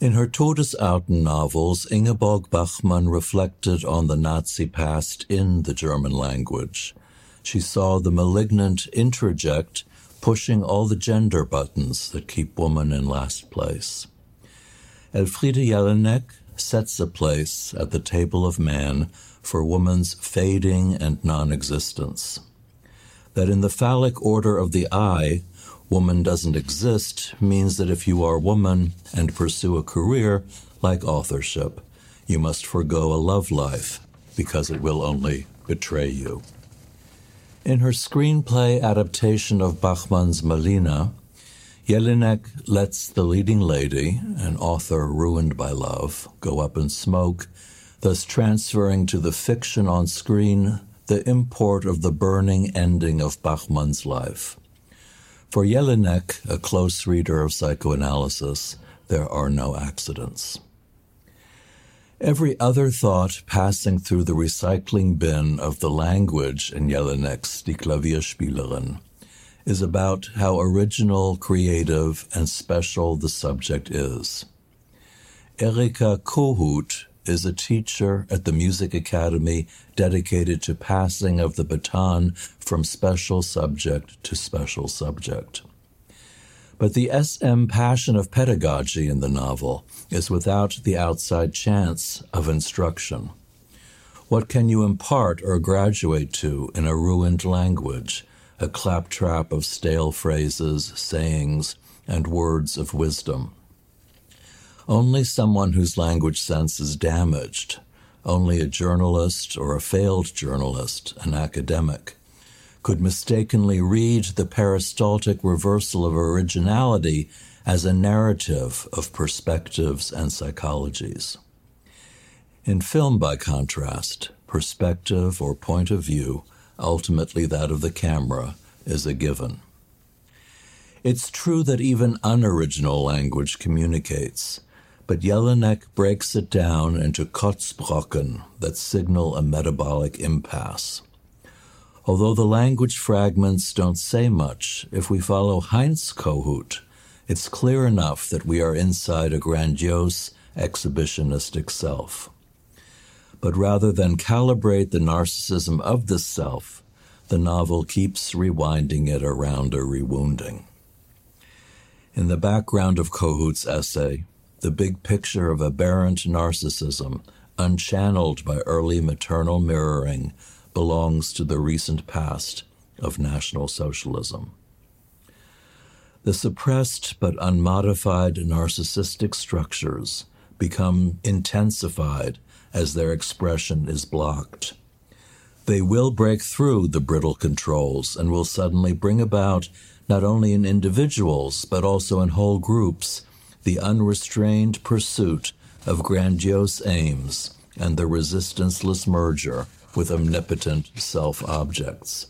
In her Todesarten novels, Ingeborg Bachmann reflected on the Nazi past in the German language. She saw the malignant introject pushing all the gender buttons that keep woman in last place. Elfriede Jelinek sets a place at the table of man for woman's fading and non existence. That in the phallic order of the eye, woman doesn't exist means that if you are a woman and pursue a career like authorship, you must forego a love life because it will only betray you. In her screenplay adaptation of Bachmann's Malina, Jelinek lets the leading lady, an author ruined by love, go up in smoke, thus transferring to the fiction on screen the import of the burning ending of Bachmann's life. For Jelinek, a close reader of psychoanalysis, there are no accidents. Every other thought passing through the recycling bin of the language in Jelinek's Die Klavierspielerin is about how original, creative, and special the subject is. Erika Kohut is a teacher at the Music Academy dedicated to passing of the baton from special subject to special subject. But the SM passion of pedagogy in the novel is without the outside chance of instruction. What can you impart or graduate to in a ruined language, a claptrap of stale phrases, sayings, and words of wisdom? Only someone whose language sense is damaged, only a journalist or a failed journalist, an academic, could mistakenly read the peristaltic reversal of originality as a narrative of perspectives and psychologies. In film, by contrast, perspective or point of view, ultimately that of the camera, is a given. It's true that even unoriginal language communicates, but Jelinek breaks it down into Kotzbrocken that signal a metabolic impasse. Although the language fragments don't say much, if we follow Heinz Kohut, it's clear enough that we are inside a grandiose, exhibitionistic self. But rather than calibrate the narcissism of the self, the novel keeps rewinding it around a rewounding. In the background of Kohut's essay, the big picture of aberrant narcissism, unchanneled by early maternal mirroring, belongs to the recent past of National Socialism. The suppressed but unmodified narcissistic structures become intensified as their expression is blocked. They will break through the brittle controls and will suddenly bring about, not only in individuals, but also in whole groups, the unrestrained pursuit of grandiose aims and the resistanceless merger with omnipotent self objects.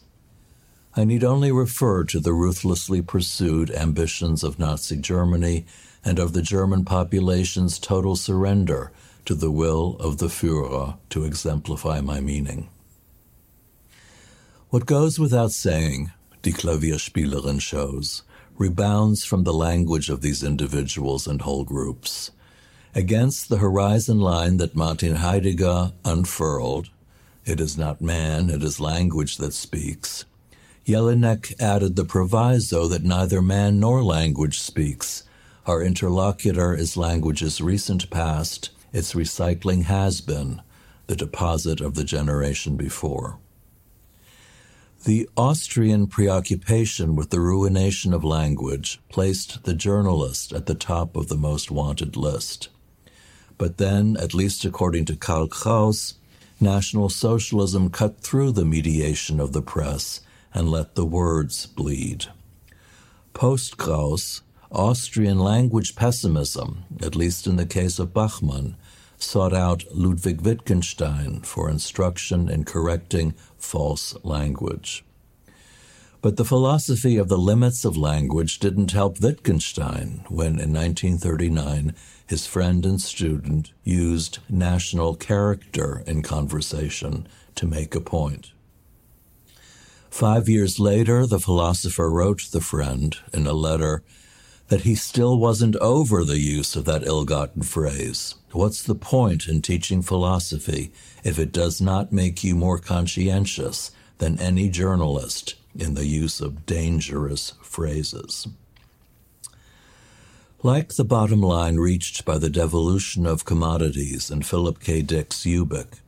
I need only refer to the ruthlessly pursued ambitions of Nazi Germany and of the German population's total surrender to the will of the Fuhrer to exemplify my meaning. What goes without saying, Die Klavierspielerin shows, rebounds from the language of these individuals and whole groups. Against the horizon line that Martin Heidegger unfurled, it is not man, it is language that speaks. Jelinek added the proviso that neither man nor language speaks. Our interlocutor is language's recent past, its recycling has been, the deposit of the generation before. The Austrian preoccupation with the ruination of language placed the journalist at the top of the most wanted list. But then, at least according to Karl Kraus, National Socialism cut through the mediation of the press and let the words bleed. Post Kraus, Austrian language pessimism, at least in the case of Bachmann, sought out Ludwig Wittgenstein for instruction in correcting false language. But the philosophy of the limits of language didn't help Wittgenstein when, in 1939, his friend and student used national character in conversation to make a point. Five years later, the philosopher wrote the friend in a letter that he still wasn't over the use of that ill gotten phrase. What's the point in teaching philosophy if it does not make you more conscientious than any journalist in the use of dangerous phrases? Like the bottom line reached by the devolution of commodities in Philip K. Dick's Ubik,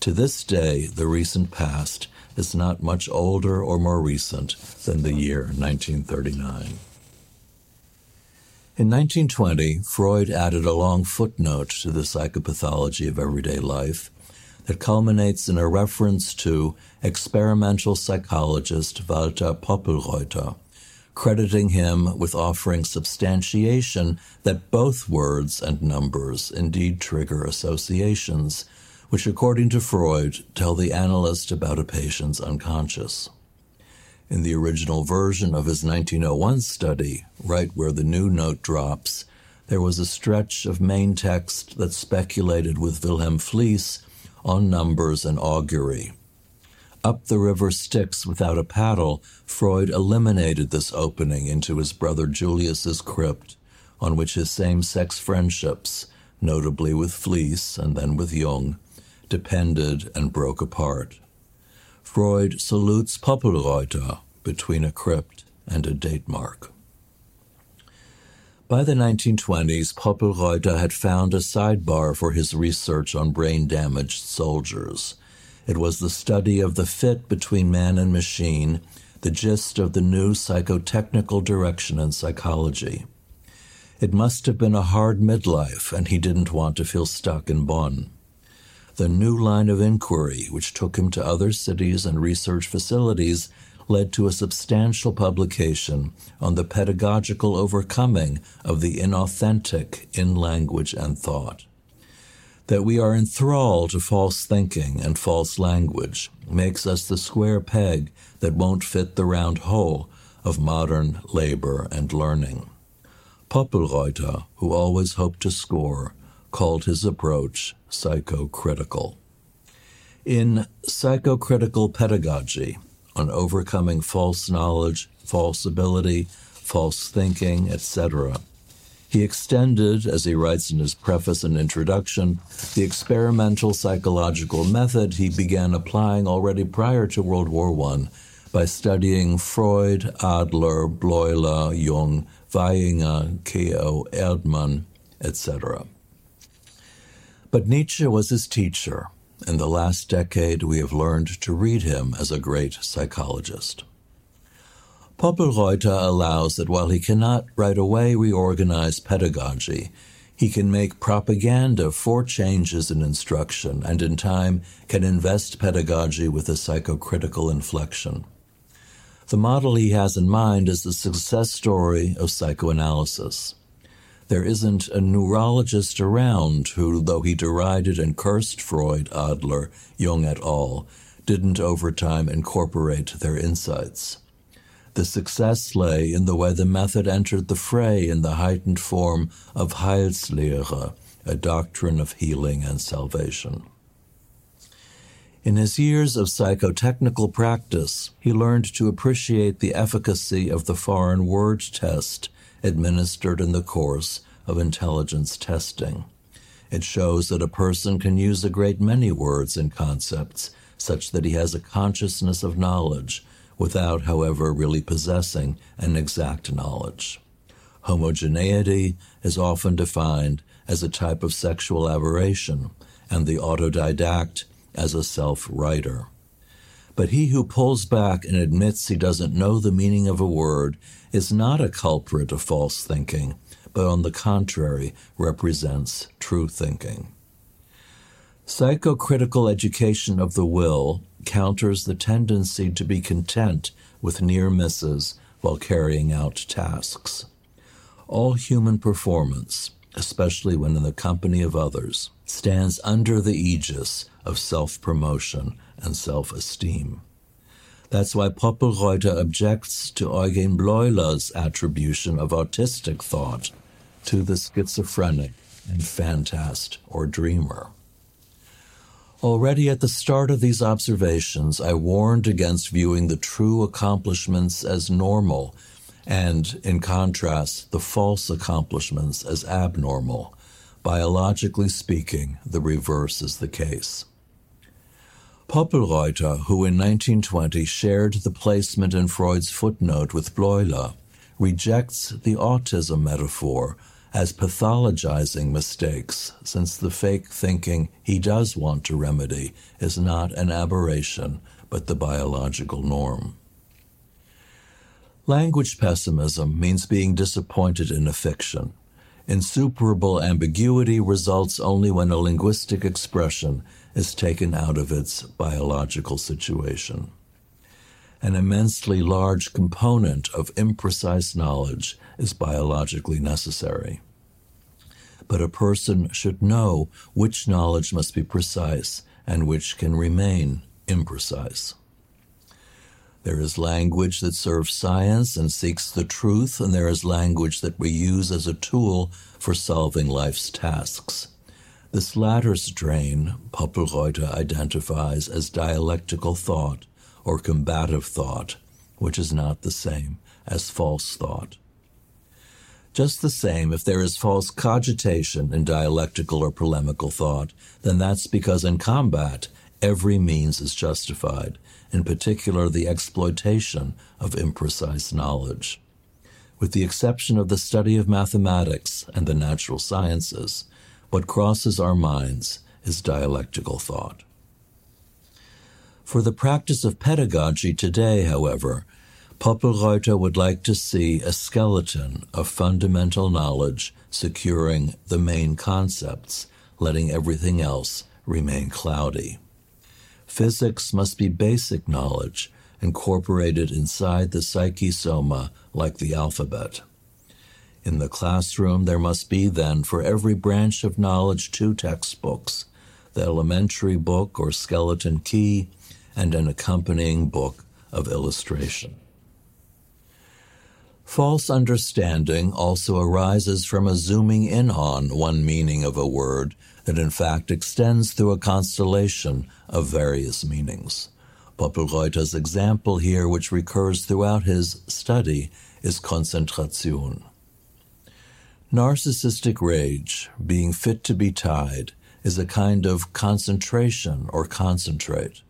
to this day the recent past is not much older or more recent than the year 1939. In 1920, Freud added a long footnote to the psychopathology of everyday life that culminates in a reference to experimental psychologist Walter Poppelreuter, crediting him with offering substantiation that both words and numbers indeed trigger associations, which, according to Freud, tell the analyst about a patient's unconscious. In the original version of his 1901 study, right where the new note drops, there was a stretch of main text that speculated with Wilhelm Fliess on numbers and augury. Up the river Styx without a paddle, Freud eliminated this opening into his brother Julius's crypt, on which his same sex friendships, notably with Fliess and then with Jung, depended and broke apart. Freud salutes Poppelreuter between a crypt and a date mark. By the 1920s, Poppelreuter had found a sidebar for his research on brain damaged soldiers. It was the study of the fit between man and machine, the gist of the new psychotechnical direction in psychology. It must have been a hard midlife, and he didn't want to feel stuck in Bonn the new line of inquiry, which took him to other cities and research facilities, led to a substantial publication on the pedagogical overcoming of the inauthentic in language and thought. That we are enthralled to false thinking and false language makes us the square peg that won't fit the round hole of modern labor and learning. Poppelreuter, who always hoped to score, called his approach psychocritical. In Psychocritical Pedagogy, on overcoming false knowledge, false ability, false thinking, etc., he extended, as he writes in his preface and introduction, the experimental psychological method he began applying already prior to World War I by studying Freud, Adler, Bleuler, Jung, Weininger, Keogh, Erdmann, etc. But Nietzsche was his teacher. In the last decade, we have learned to read him as a great psychologist. Poppelreuter allows that while he cannot right away reorganize pedagogy, he can make propaganda for changes in instruction and in time can invest pedagogy with a psychocritical inflection. The model he has in mind is the success story of psychoanalysis. There isn't a neurologist around who, though he derided and cursed Freud, Adler, Jung et al., didn't over time incorporate their insights. The success lay in the way the method entered the fray in the heightened form of Heilslehre, a doctrine of healing and salvation. In his years of psychotechnical practice, he learned to appreciate the efficacy of the foreign word test administered in the course of intelligence testing. It shows that a person can use a great many words and concepts such that he has a consciousness of knowledge without, however, really possessing an exact knowledge. Homogeneity is often defined as a type of sexual aberration, and the autodidact as a self writer. But he who pulls back and admits he doesn't know the meaning of a word is not a culprit of false thinking, but on the contrary represents true thinking. Psychocritical education of the will counters the tendency to be content with near misses while carrying out tasks. All human performance, especially when in the company of others, stands under the aegis of self promotion and self esteem. That's why Poppelreuter objects to Eugen Bleuler's attribution of autistic thought to the schizophrenic and fantast or dreamer. Already at the start of these observations, I warned against viewing the true accomplishments as normal and, in contrast, the false accomplishments as abnormal. Biologically speaking, the reverse is the case. Poppelreuter, who in 1920 shared the placement in Freud's footnote with Bleuler, rejects the autism metaphor as pathologizing mistakes, since the fake thinking he does want to remedy is not an aberration, but the biological norm. Language pessimism means being disappointed in a fiction. Insuperable ambiguity results only when a linguistic expression is taken out of its biological situation. An immensely large component of imprecise knowledge is biologically necessary. But a person should know which knowledge must be precise and which can remain imprecise. There is language that serves science and seeks the truth, and there is language that we use as a tool for solving life's tasks. This latter strain, Poppelreuter identifies as dialectical thought or combative thought, which is not the same as false thought. Just the same, if there is false cogitation in dialectical or polemical thought, then that's because in combat, every means is justified, in particular the exploitation of imprecise knowledge. With the exception of the study of mathematics and the natural sciences, what crosses our minds is dialectical thought. For the practice of pedagogy today, however, Poppelreuter would like to see a skeleton of fundamental knowledge securing the main concepts, letting everything else remain cloudy. Physics must be basic knowledge incorporated inside the psyche soma like the alphabet. In the classroom, there must be then for every branch of knowledge two textbooks the elementary book or skeleton key, and an accompanying book of illustration. False understanding also arises from a zooming in on one meaning of a word that in fact extends through a constellation of various meanings. Poppelreuter's example here, which recurs throughout his study, is Konzentration. Narcissistic rage, being fit to be tied, is a kind of concentration or concentrate.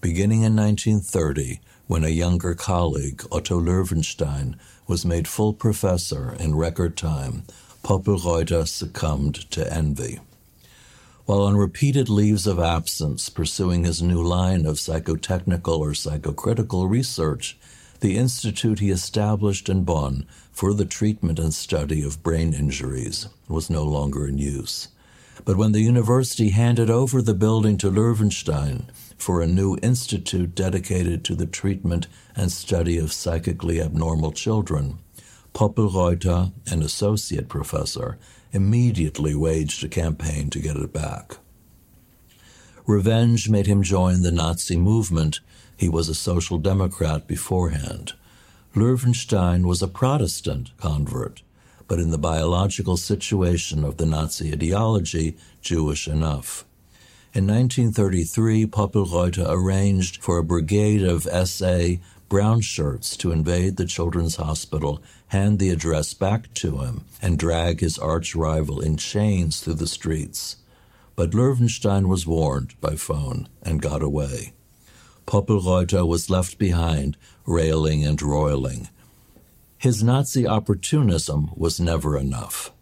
Beginning in 1930, when a younger colleague, Otto Loewenstein, was made full professor in record time, Poppelreuter succumbed to envy. While on repeated leaves of absence pursuing his new line of psychotechnical or psychocritical research, the institute he established in Bonn for the treatment and study of brain injuries was no longer in use. But when the university handed over the building to Loewenstein for a new institute dedicated to the treatment and study of psychically abnormal children, Poppelreuter, an associate professor, immediately waged a campaign to get it back. Revenge made him join the Nazi movement. He was a social democrat beforehand. Loewenstein was a Protestant convert but in the biological situation of the Nazi ideology, Jewish enough. In 1933, Poppelreuter arranged for a brigade of SA brown shirts to invade the Children's Hospital, hand the address back to him, and drag his arch rival in chains through the streets. But Loewenstein was warned by phone and got away. Poppelreuter was left behind, railing and roiling. His Nazi opportunism was never enough.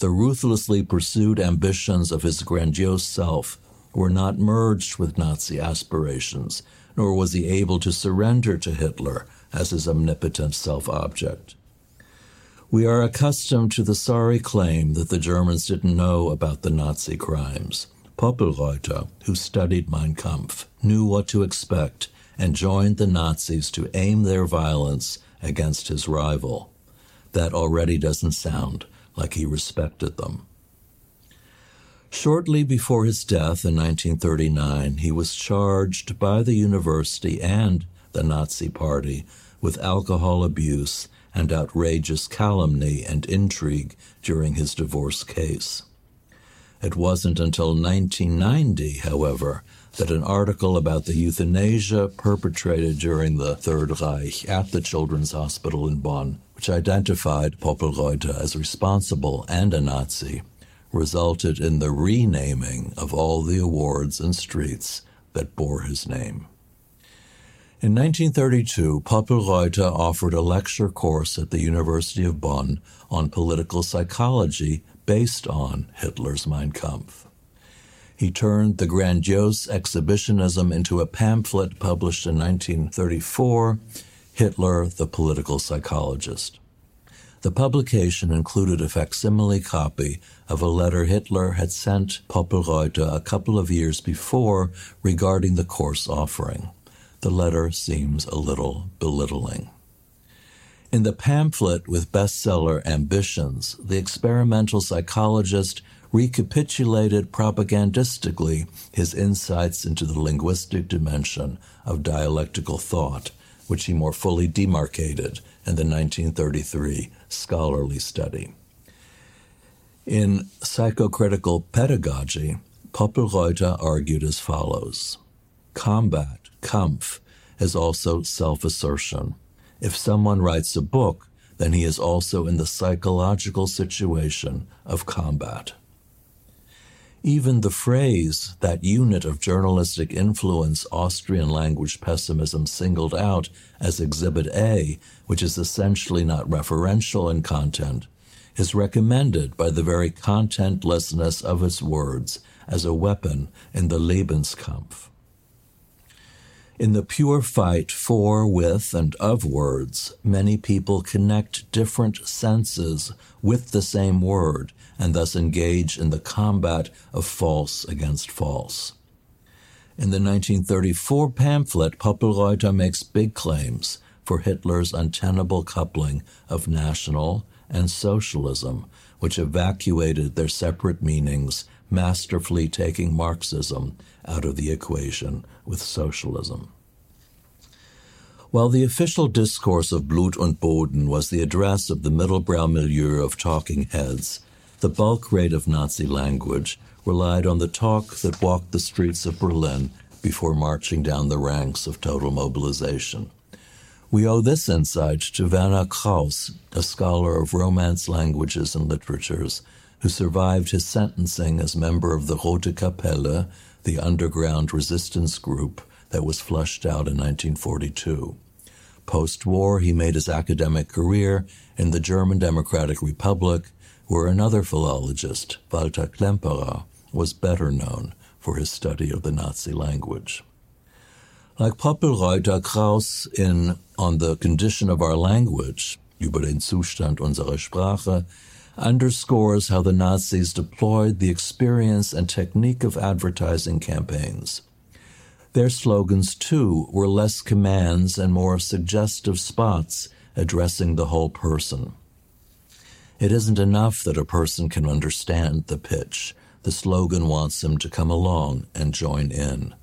The ruthlessly pursued ambitions of his grandiose self were not merged with Nazi aspirations, nor was he able to surrender to Hitler as his omnipotent self object. We are accustomed to the sorry claim that the Germans didn't know about the Nazi crimes. Poppelreuter, who studied Mein Kampf, knew what to expect and joined the Nazis to aim their violence against his rival. That already doesn't sound like he respected them. Shortly before his death in 1939, he was charged by the university and the Nazi Party with alcohol abuse and outrageous calumny and intrigue during his divorce case. It wasn't until 1990, however, that an article about the euthanasia perpetrated during the Third Reich at the Children's Hospital in Bonn which identified Poppelreuter as responsible and a Nazi, resulted in the renaming of all the awards and streets that bore his name. In 1932, Poppelreuter offered a lecture course at the University of Bonn on political psychology based on Hitler's Mein Kampf. He turned the grandiose exhibitionism into a pamphlet published in 1934, Hitler, the Political Psychologist. The publication included a facsimile copy of a letter Hitler had sent Poppelreuter a couple of years before regarding the course offering. The letter seems a little belittling. In the pamphlet with bestseller ambitions, the experimental psychologist recapitulated propagandistically his insights into the linguistic dimension of dialectical thought, which he more fully demarcated in the 1933 scholarly study. In psychocritical pedagogy, Poppelreuter argued as follows Combat, Kampf, is also self assertion. If someone writes a book, then he is also in the psychological situation of combat. Even the phrase, that unit of journalistic influence Austrian language pessimism singled out as Exhibit A, which is essentially not referential in content, is recommended by the very contentlessness of its words as a weapon in the Lebenskampf. In the pure fight for, with, and of words, many people connect different senses with the same word and thus engage in the combat of false against false. In the 1934 pamphlet, Poppelreuter makes big claims for Hitler's untenable coupling of national and socialism, which evacuated their separate meanings, masterfully taking Marxism out of the equation with socialism. While the official discourse of Blut und Boden was the address of the middlebrow milieu of talking heads, the bulk rate of Nazi language relied on the talk that walked the streets of Berlin before marching down the ranks of total mobilization. We owe this insight to Werner Krauss, a scholar of Romance languages and literatures, who survived his sentencing as member of the Rote Kapelle, the underground resistance group that was flushed out in 1942. Post war, he made his academic career in the German Democratic Republic, where another philologist, Walter Klemperer, was better known for his study of the Nazi language. Like Poppelreuter Krauss in On the Condition of Our Language, über den Zustand unserer Sprache, underscores how the Nazis deployed the experience and technique of advertising campaigns. Their slogans, too, were less commands and more suggestive spots addressing the whole person. It isn't enough that a person can understand the pitch. The slogan wants him to come along and join in.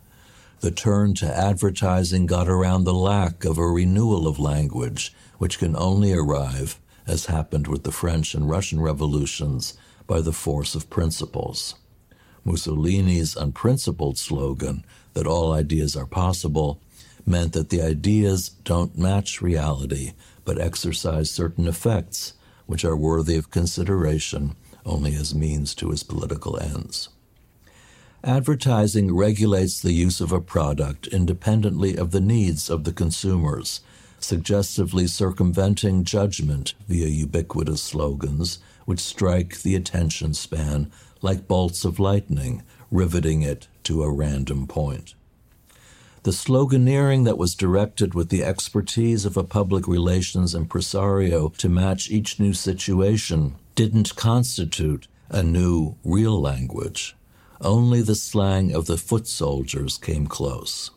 The turn to advertising got around the lack of a renewal of language, which can only arrive, as happened with the French and Russian revolutions, by the force of principles. Mussolini's unprincipled slogan that all ideas are possible meant that the ideas don't match reality, but exercise certain effects which are worthy of consideration only as means to his political ends. Advertising regulates the use of a product independently of the needs of the consumers, suggestively circumventing judgment via ubiquitous slogans which strike the attention span like bolts of lightning, riveting it to a random point. The sloganeering that was directed with the expertise of a public relations impresario to match each new situation didn't constitute a new, real language. Only the slang of the foot soldiers came close.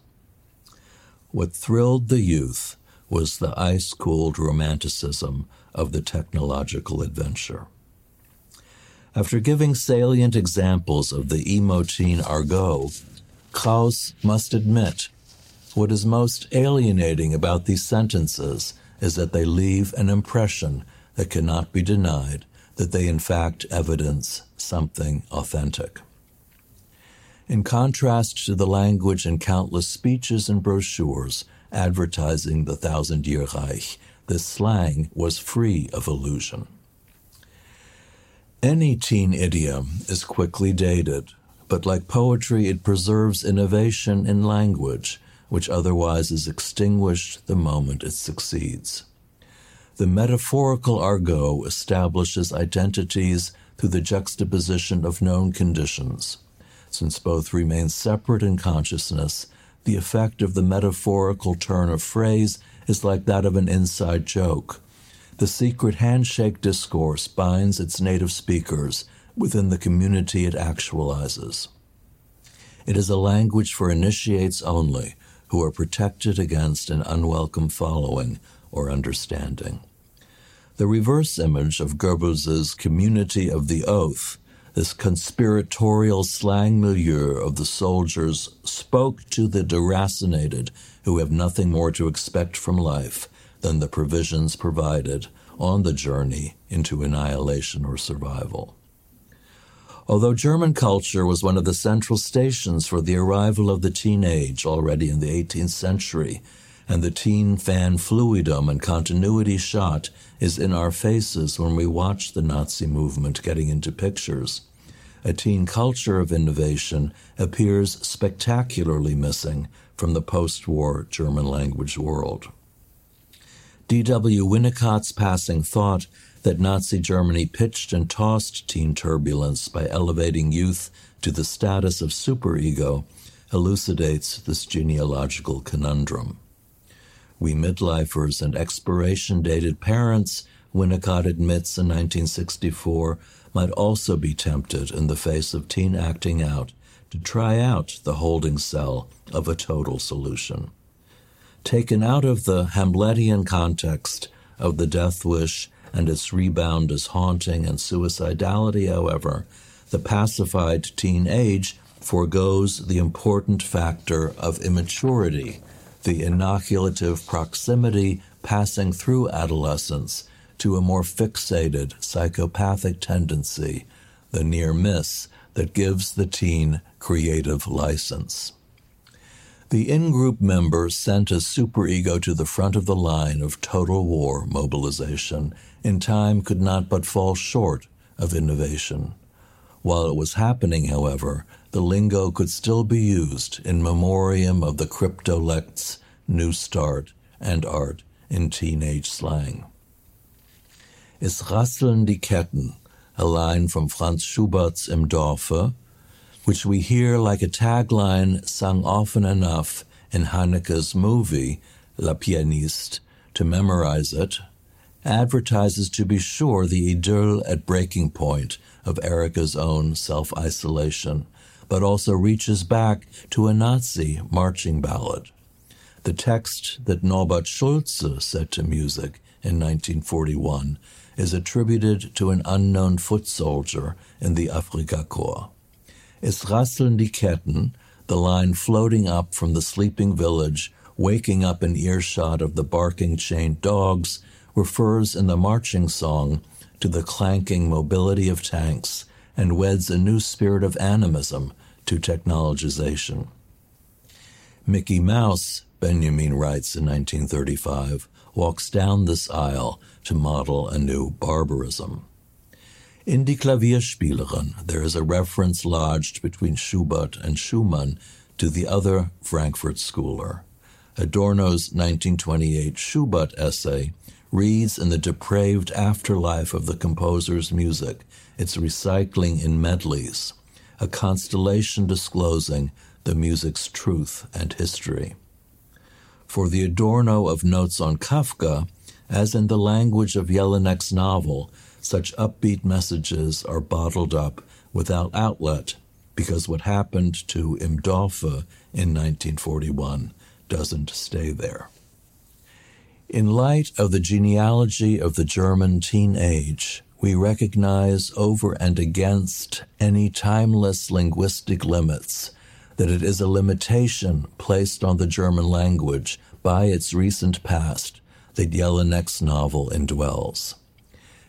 What thrilled the youth was the ice cooled romanticism of the technological adventure. After giving salient examples of the emotine argot, Krauss must admit what is most alienating about these sentences is that they leave an impression that cannot be denied that they in fact evidence something authentic. In contrast to the language in countless speeches and brochures, advertising the Thousand Year Reich, this slang was free of illusion. Any teen idiom is quickly dated, but like poetry, it preserves innovation in language, which otherwise is extinguished the moment it succeeds. The metaphorical argot establishes identities through the juxtaposition of known conditions. Since both remain separate in consciousness, the effect of the metaphorical turn of phrase is like that of an inside joke. The secret handshake discourse binds its native speakers within the community it actualizes. It is a language for initiates only, who are protected against an unwelcome following or understanding. The reverse image of Goebbels's community of the oath, this conspiratorial slang milieu of the soldiers, spoke to the deracinated who have nothing more to expect from life than the provisions provided on the journey into annihilation or survival. Although German culture was one of the central stations for the arrival of the teenage already in the 18th century, and the teen fan fluidum and continuity shot is in our faces when we watch the Nazi movement getting into pictures. A teen culture of innovation appears spectacularly missing from the post war German language world. D.W. Winnicott's passing thought that Nazi Germany pitched and tossed teen turbulence by elevating youth to the status of superego elucidates this genealogical conundrum. We midlifers and expiration dated parents, Winnicott admits in 1964, might also be tempted in the face of teen acting out to try out the holding cell of a total solution. Taken out of the Hamletian context of the death wish and its rebound as haunting and suicidality, however, the pacified teen age foregoes the important factor of immaturity, the inoculative proximity passing through adolescence to a more fixated psychopathic tendency, the near miss that gives the teen creative license. The in group member sent a superego to the front of the line of total war mobilization in time could not but fall short of innovation. While it was happening, however, the lingo could still be used in memoriam of the cryptolects, New Start, and art in teenage slang. Es rasseln die Ketten, a line from Franz Schubert's Im Dorfe, which we hear like a tagline sung often enough in Haneke's movie, La Pianiste, to memorize it, advertises to be sure the idyll at breaking point of Erika's own self isolation, but also reaches back to a Nazi marching ballad. The text that Norbert Schulze set to music in 1941 is attributed to an unknown foot soldier in the Afrika Korps. Es rasseln die Ketten, the line floating up from the sleeping village, waking up in earshot of the barking chained dogs, refers in the marching song to the clanking mobility of tanks and weds a new spirit of animism to technologization. Mickey Mouse, Benjamin writes in 1935, walks down this aisle to model a new barbarism. In Die Klavierspielerin, there is a reference lodged between Schubert and Schumann to the other Frankfurt schooler. Adorno's 1928 Schubert essay reads in the depraved afterlife of the composer's music, its recycling in medleys, a constellation disclosing the music's truth and history. For the Adorno of Notes on Kafka, as in the language of Jelinek's novel, such upbeat messages are bottled up without outlet because what happened to Im Dorfe in 1941 doesn't stay there. In light of the genealogy of the German teen age, we recognize over and against any timeless linguistic limits that it is a limitation placed on the German language by its recent past that Jelinek's novel indwells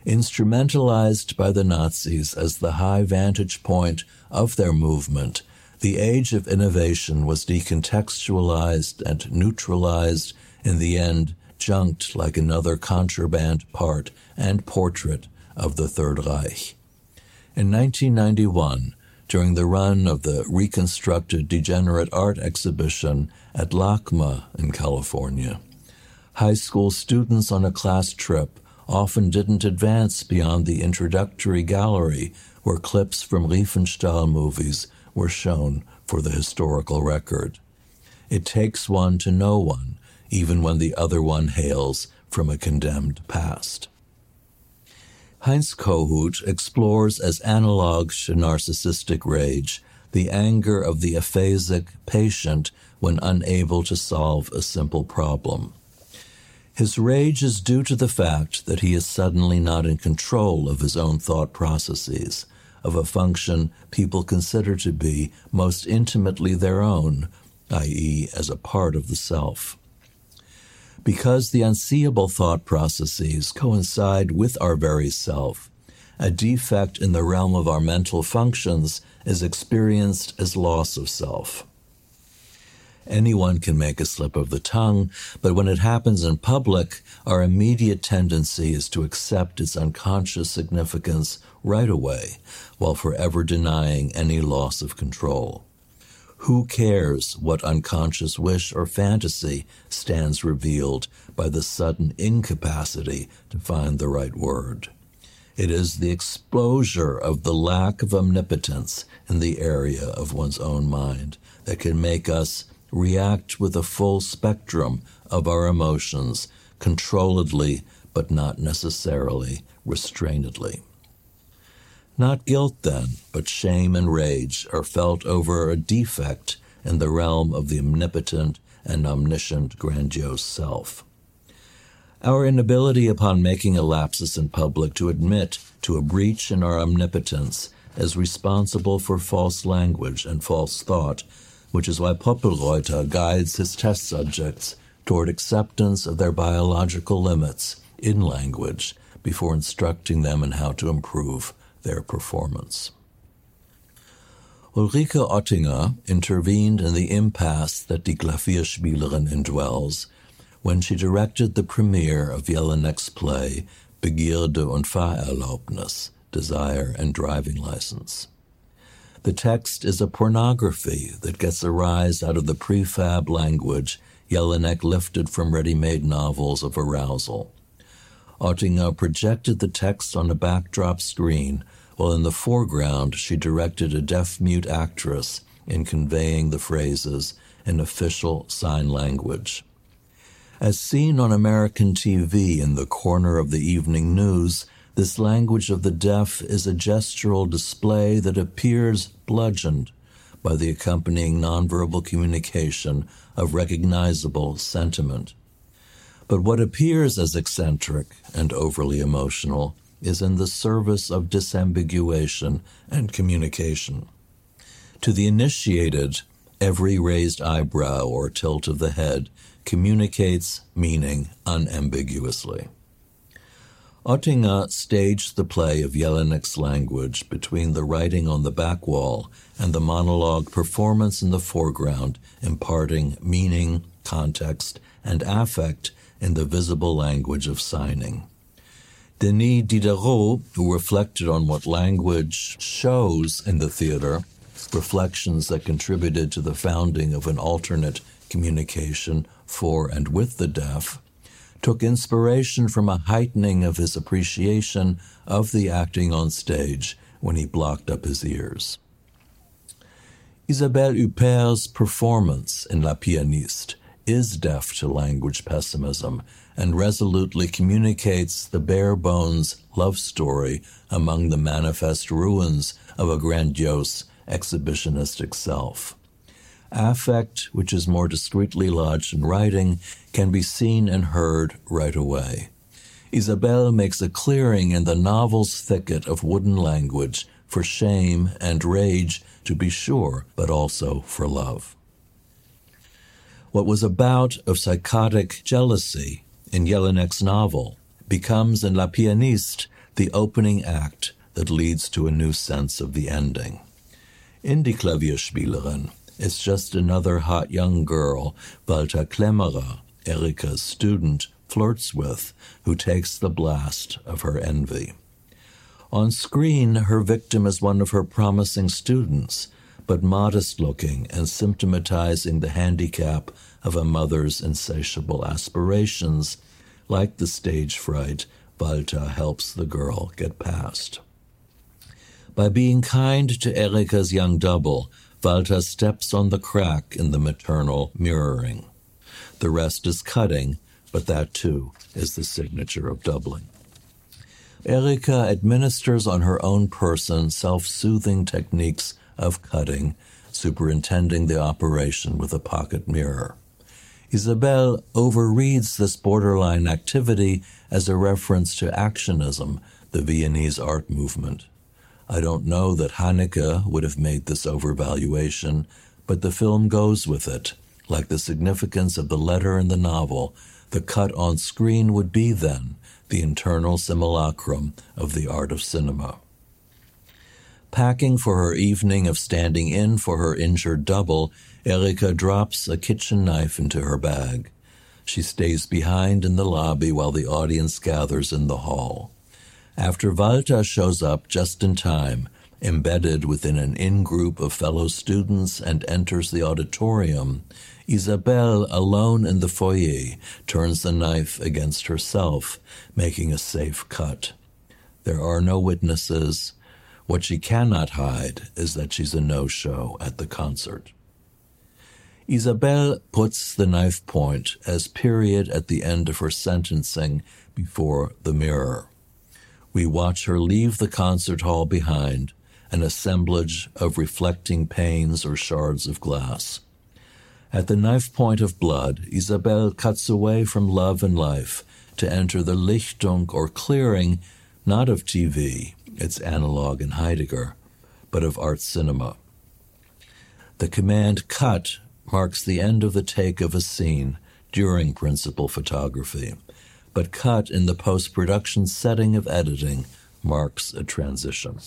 instrumentalized by the Nazis as the high vantage point of their movement, the age of innovation was decontextualized and neutralized, in the end, junked like another contraband part and portrait of the Third Reich. In 1991, during the run of the reconstructed degenerate art exhibition at LACMA in California, high school students on a class trip often didn't advance beyond the introductory gallery where clips from Riefenstahl movies were shown for the historical record. It takes one to know one, even when the other one hails from a condemned past. Heinz Kohut explores as analogues to narcissistic rage the anger of the aphasic patient when unable to solve a simple problem. His rage is due to the fact that he is suddenly not in control of his own thought processes, of a function people consider to be most intimately their own, i.e., as a part of the self. Because the unseeable thought processes coincide with our very self, a defect in the realm of our mental functions is experienced as loss of self. Anyone can make a slip of the tongue, but when it happens in public, our immediate tendency is to accept its unconscious significance right away, while forever denying any loss of control. Who cares what unconscious wish or fantasy stands revealed by the sudden incapacity to find the right word? It is the exposure of the lack of omnipotence in the area of one's own mind that can make us react with a full spectrum of our emotions, controlledly but not necessarily restrainedly. Not guilt, then, but shame and rage are felt over a defect in the realm of the omnipotent and omniscient grandiose self. Our inability upon making a lapsus in public to admit to a breach in our omnipotence as responsible for false language and false thought, which is why Poppelreuter guides his test subjects toward acceptance of their biological limits in language before instructing them in how to improve their performance. Ulrike Ottinger intervened in the impasse that Die Klavierspielerin indwells when she directed the premiere of Jelinek's play Begierde und Fahrerlaubnis, Desire and Driving License. The text is a pornography that gets a rise out of the prefab language Jelinek lifted from ready-made novels of arousal. Ottinger projected the text on a backdrop screen while in the foreground she directed a deaf mute actress in conveying the phrases in official sign language. As seen on American TV in the corner of the evening news, this language of the deaf is a gestural display that appears bludgeoned by the accompanying nonverbal communication of recognizable sentiment. But what appears as eccentric and overly emotional is in the service of disambiguation and communication. To the initiated, every raised eyebrow or tilt of the head communicates meaning unambiguously. Ottinger staged the play of Jelinek's language between the writing on the back wall and the monologue performance in the foreground, imparting meaning, context, and affect in the visible language of signing. Denis Diderot, who reflected on what language shows in the theater, reflections that contributed to the founding of an alternate communication for and with the deaf, took inspiration from a heightening of his appreciation of the acting on stage when he blocked up his ears. Isabelle Huppert's performance in La Pianiste is deaf to language pessimism and resolutely communicates the bare bones love story among the manifest ruins of a grandiose exhibitionistic self. Affect, which is more discreetly lodged in writing, can be seen and heard right away. Isabelle makes a clearing in the novel's thicket of wooden language for shame and rage, to be sure, but also for love. What was a bout of psychotic jealousy in Jelinek's novel becomes in La Pianiste the opening act that leads to a new sense of the ending. In Die Klavierspielerin, it's just another hot young girl Walter Klemmerer, Erika's student, flirts with, who takes the blast of her envy. On screen, her victim is one of her promising students, but modest looking and symptomatizing the handicap of a mother's insatiable aspirations, like the stage fright Walter helps the girl get past. By being kind to Erika's young double, Walter steps on the crack in the maternal mirroring. The rest is cutting, but that too is the signature of doubling. Erika administers on her own person self soothing techniques of cutting, superintending the operation with a pocket mirror. Isabelle overreads this borderline activity as a reference to actionism, the Viennese art movement. I don't know that Haneke would have made this overvaluation, but the film goes with it. Like the significance of the letter in the novel, the cut on screen would be then the internal simulacrum of the art of cinema. Packing for her evening of standing in for her injured double, Erika drops a kitchen knife into her bag. She stays behind in the lobby while the audience gathers in the hall. After Walter shows up just in time, embedded within an in group of fellow students and enters the auditorium, Isabelle, alone in the foyer, turns the knife against herself, making a safe cut. There are no witnesses. What she cannot hide is that she's a no show at the concert. Isabelle puts the knife point as period at the end of her sentencing before the mirror. We watch her leave the concert hall behind, an assemblage of reflecting panes or shards of glass. At the knife point of blood, Isabelle cuts away from love and life to enter the Lichtung or clearing, not of TV, its analog in Heidegger, but of art cinema. The command cut marks the end of the take of a scene during principal photography, but cut in the post production setting of editing marks a transition.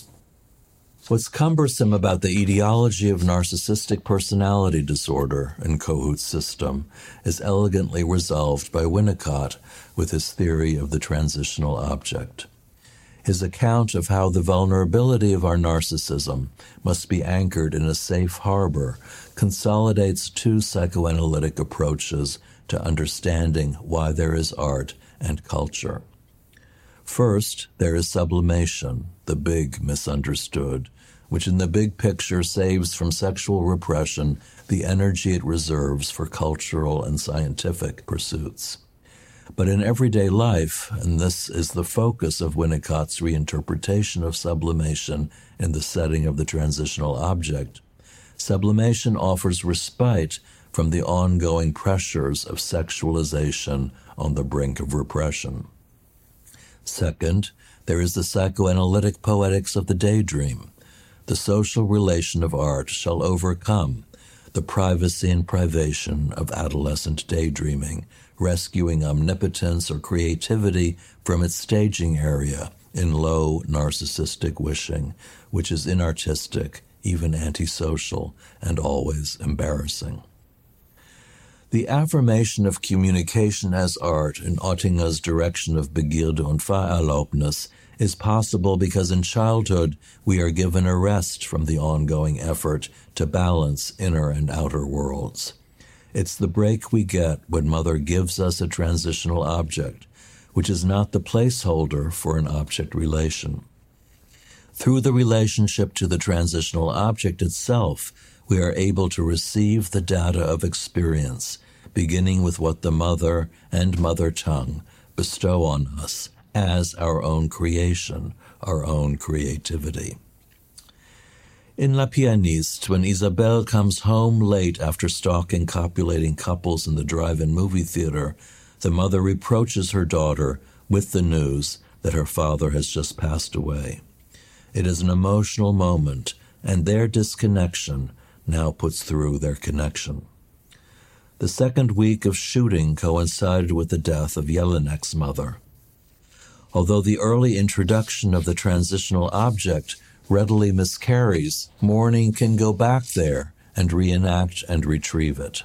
What's cumbersome about the etiology of narcissistic personality disorder in Kohut's system is elegantly resolved by Winnicott with his theory of the transitional object. His account of how the vulnerability of our narcissism must be anchored in a safe harbor consolidates two psychoanalytic approaches to understanding why there is art and culture. First, there is sublimation, the big misunderstood, which in the big picture saves from sexual repression the energy it reserves for cultural and scientific pursuits. But in everyday life, and this is the focus of Winnicott's reinterpretation of sublimation in the setting of the transitional object, sublimation offers respite from the ongoing pressures of sexualization on the brink of repression. Second, there is the psychoanalytic poetics of the daydream. The social relation of art shall overcome the privacy and privation of adolescent daydreaming, rescuing omnipotence or creativity from its staging area in low narcissistic wishing, which is inartistic, even antisocial, and always embarrassing. The affirmation of communication as art in Ottinger's direction of Begierde und Fahrerlaubnis is possible because in childhood we are given a rest from the ongoing effort to balance inner and outer worlds. It's the break we get when Mother gives us a transitional object, which is not the placeholder for an object relation. Through the relationship to the transitional object itself, we are able to receive the data of experience, beginning with what the mother and mother tongue bestow on us as our own creation, our own creativity. In La Pianiste, when Isabelle comes home late after stalking copulating couples in the drive in movie theater, the mother reproaches her daughter with the news that her father has just passed away. It is an emotional moment, and their disconnection now puts through their connection. The second week of shooting coincided with the death of Jelinek's mother. Although the early introduction of the transitional object readily miscarries, mourning can go back there and reenact and retrieve it.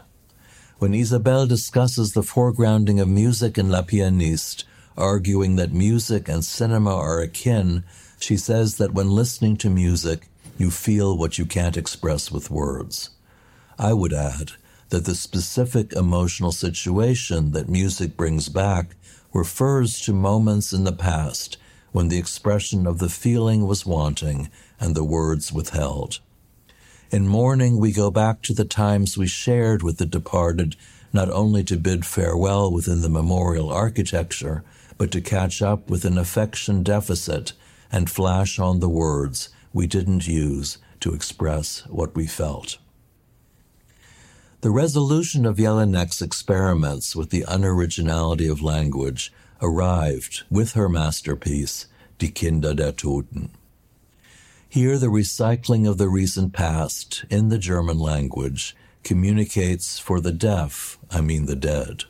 When Isabelle discusses the foregrounding of music in La Pianiste, arguing that music and cinema are akin, she says that when listening to music, you feel what you can't express with words. I would add that the specific emotional situation that music brings back refers to moments in the past when the expression of the feeling was wanting and the words withheld. In mourning, we go back to the times we shared with the departed, not only to bid farewell within the memorial architecture, but to catch up with an affection deficit and flash on the words we didn't use to express what we felt. The resolution of Jelinek's experiments with the unoriginality of language arrived with her masterpiece, Die Kinder der Toten. Here, the recycling of the recent past in the German language communicates for the deaf, I mean the dead.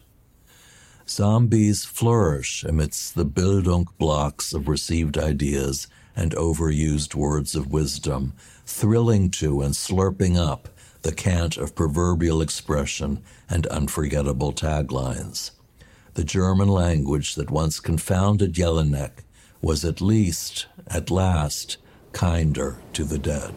Zombies flourish amidst the Bildung blocks of received ideas and overused words of wisdom, thrilling to and slurping up the cant of proverbial expression and unforgettable taglines. The German language that once confounded Jelinek was at least, at last, kinder to the dead.